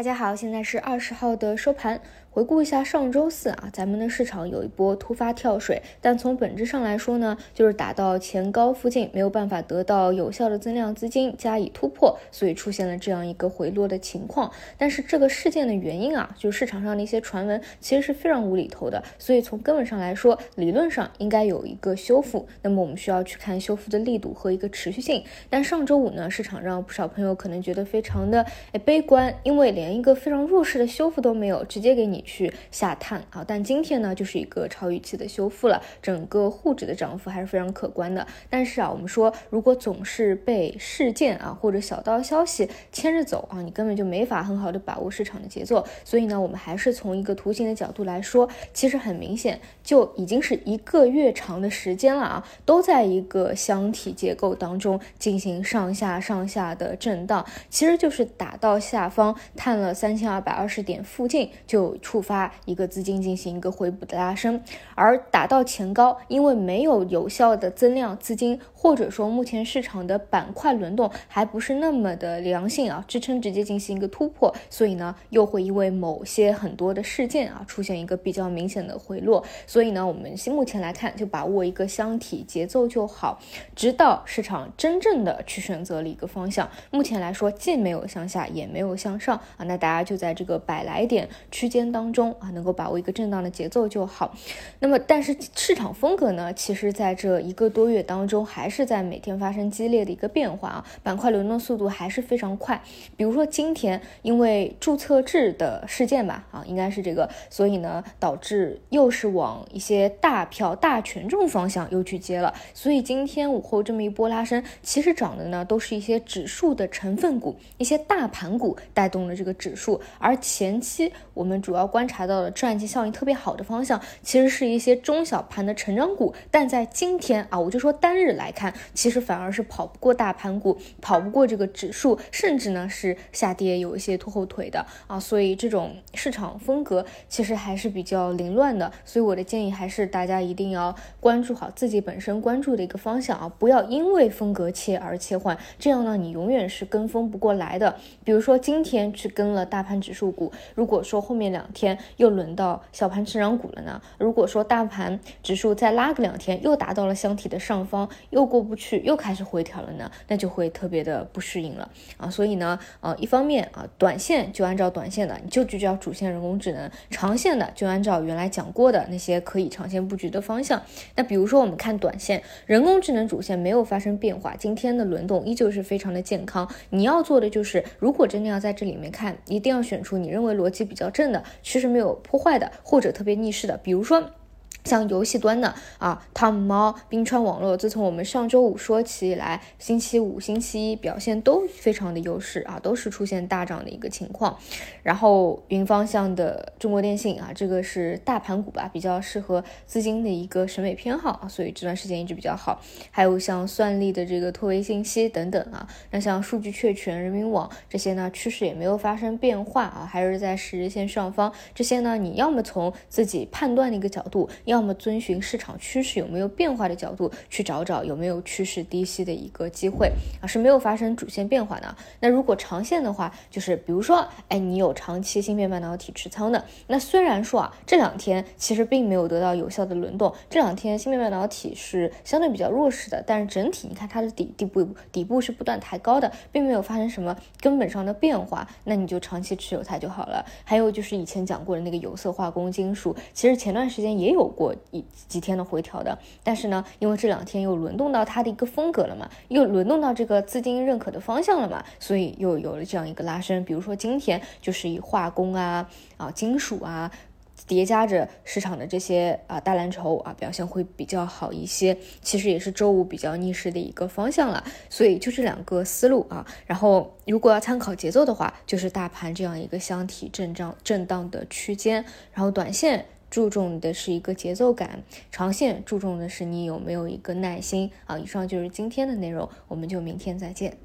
大家好，现在是二十号的收盘。回顾一下上周四啊，咱们的市场有一波突发跳水，但从本质上来说呢，就是打到前高附近没有办法得到有效的增量资金加以突破，所以出现了这样一个回落的情况。但是这个事件的原因啊，就是市场上的一些传闻其实是非常无厘头的，所以从根本上来说，理论上应该有一个修复。那么我们需要去看修复的力度和一个持续性。但上周五呢，市场让不少朋友可能觉得非常的诶悲观，因为连连一个非常弱势的修复都没有，直接给你。去下探啊，但今天呢就是一个超预期的修复了，整个沪指的涨幅还是非常可观的。但是啊，我们说如果总是被事件啊或者小道消息牵着走啊，你根本就没法很好的把握市场的节奏。所以呢，我们还是从一个图形的角度来说，其实很明显就已经是一个月长的时间了啊，都在一个箱体结构当中进行上下上下的震荡，其实就是打到下方探了三千二百二十点附近就。触发一个资金进行一个回补的拉升，而打到前高，因为没有有效的增量资金，或者说目前市场的板块轮动还不是那么的良性啊，支撑直接进行一个突破，所以呢，又会因为某些很多的事件啊，出现一个比较明显的回落。所以呢，我们目前来看，就把握一个箱体节奏就好，直到市场真正的去选择了一个方向。目前来说，既没有向下，也没有向上啊，那大家就在这个百来点区间当。中啊，能够把握一个震荡的节奏就好。那么，但是市场风格呢，其实在这一个多月当中，还是在每天发生激烈的一个变化啊，板块轮动速度还是非常快。比如说今天，因为注册制的事件吧，啊，应该是这个，所以呢，导致又是往一些大票、大权重方向又去接了。所以今天午后这么一波拉升，其实涨的呢，都是一些指数的成分股、一些大盘股带动了这个指数。而前期我们主要观察到的赚钱效应特别好的方向，其实是一些中小盘的成长股，但在今天啊，我就说单日来看，其实反而是跑不过大盘股，跑不过这个指数，甚至呢是下跌有一些拖后腿的啊，所以这种市场风格其实还是比较凌乱的，所以我的建议还是大家一定要关注好自己本身关注的一个方向啊，不要因为风格切而切换，这样呢你永远是跟风不过来的。比如说今天去跟了大盘指数股，如果说后面两天。天又轮到小盘成长股了呢。如果说大盘指数再拉个两天，又达到了箱体的上方，又过不去，又开始回调了呢，那就会特别的不适应了啊。所以呢，呃，一方面啊，短线就按照短线的，你就聚焦主线人工智能；长线的就按照原来讲过的那些可以长线布局的方向。那比如说我们看短线，人工智能主线没有发生变化，今天的轮动依旧是非常的健康。你要做的就是，如果真的要在这里面看，一定要选出你认为逻辑比较正的。趋势没有破坏的，或者特别逆势的，比如说。像游戏端的啊，汤姆猫、冰川网络，自从我们上周五说起以来，星期五、星期一表现都非常的优势啊，都是出现大涨的一个情况。然后云方向的中国电信啊，这个是大盘股吧，比较适合资金的一个审美偏好，所以这段时间一直比较好。还有像算力的这个拓维信息等等啊，那像数据确权、人民网这些呢，趋势也没有发生变化啊，还是在十日线上方。这些呢，你要么从自己判断的一个角度要。要么遵循市场趋势有没有变化的角度去找找有没有趋势低吸的一个机会啊，是没有发生主线变化的。那如果长线的话，就是比如说，哎，你有长期芯片半导体持仓的，那虽然说啊，这两天其实并没有得到有效的轮动，这两天芯片半导体是相对比较弱势的，但是整体你看它的底底部底部是不断抬高的，并没有发生什么根本上的变化，那你就长期持有它就好了。还有就是以前讲过的那个有色化工金属，其实前段时间也有。过一几天的回调的，但是呢，因为这两天又轮动到它的一个风格了嘛，又轮动到这个资金认可的方向了嘛，所以又有了这样一个拉升。比如说今天就是以化工啊、啊金属啊叠加着市场的这些啊大蓝筹啊表现会比较好一些。其实也是周五比较逆势的一个方向了。所以就这两个思路啊。然后如果要参考节奏的话，就是大盘这样一个箱体震荡震荡的区间，然后短线。注重的是一个节奏感，长线注重的是你有没有一个耐心啊。以上就是今天的内容，我们就明天再见。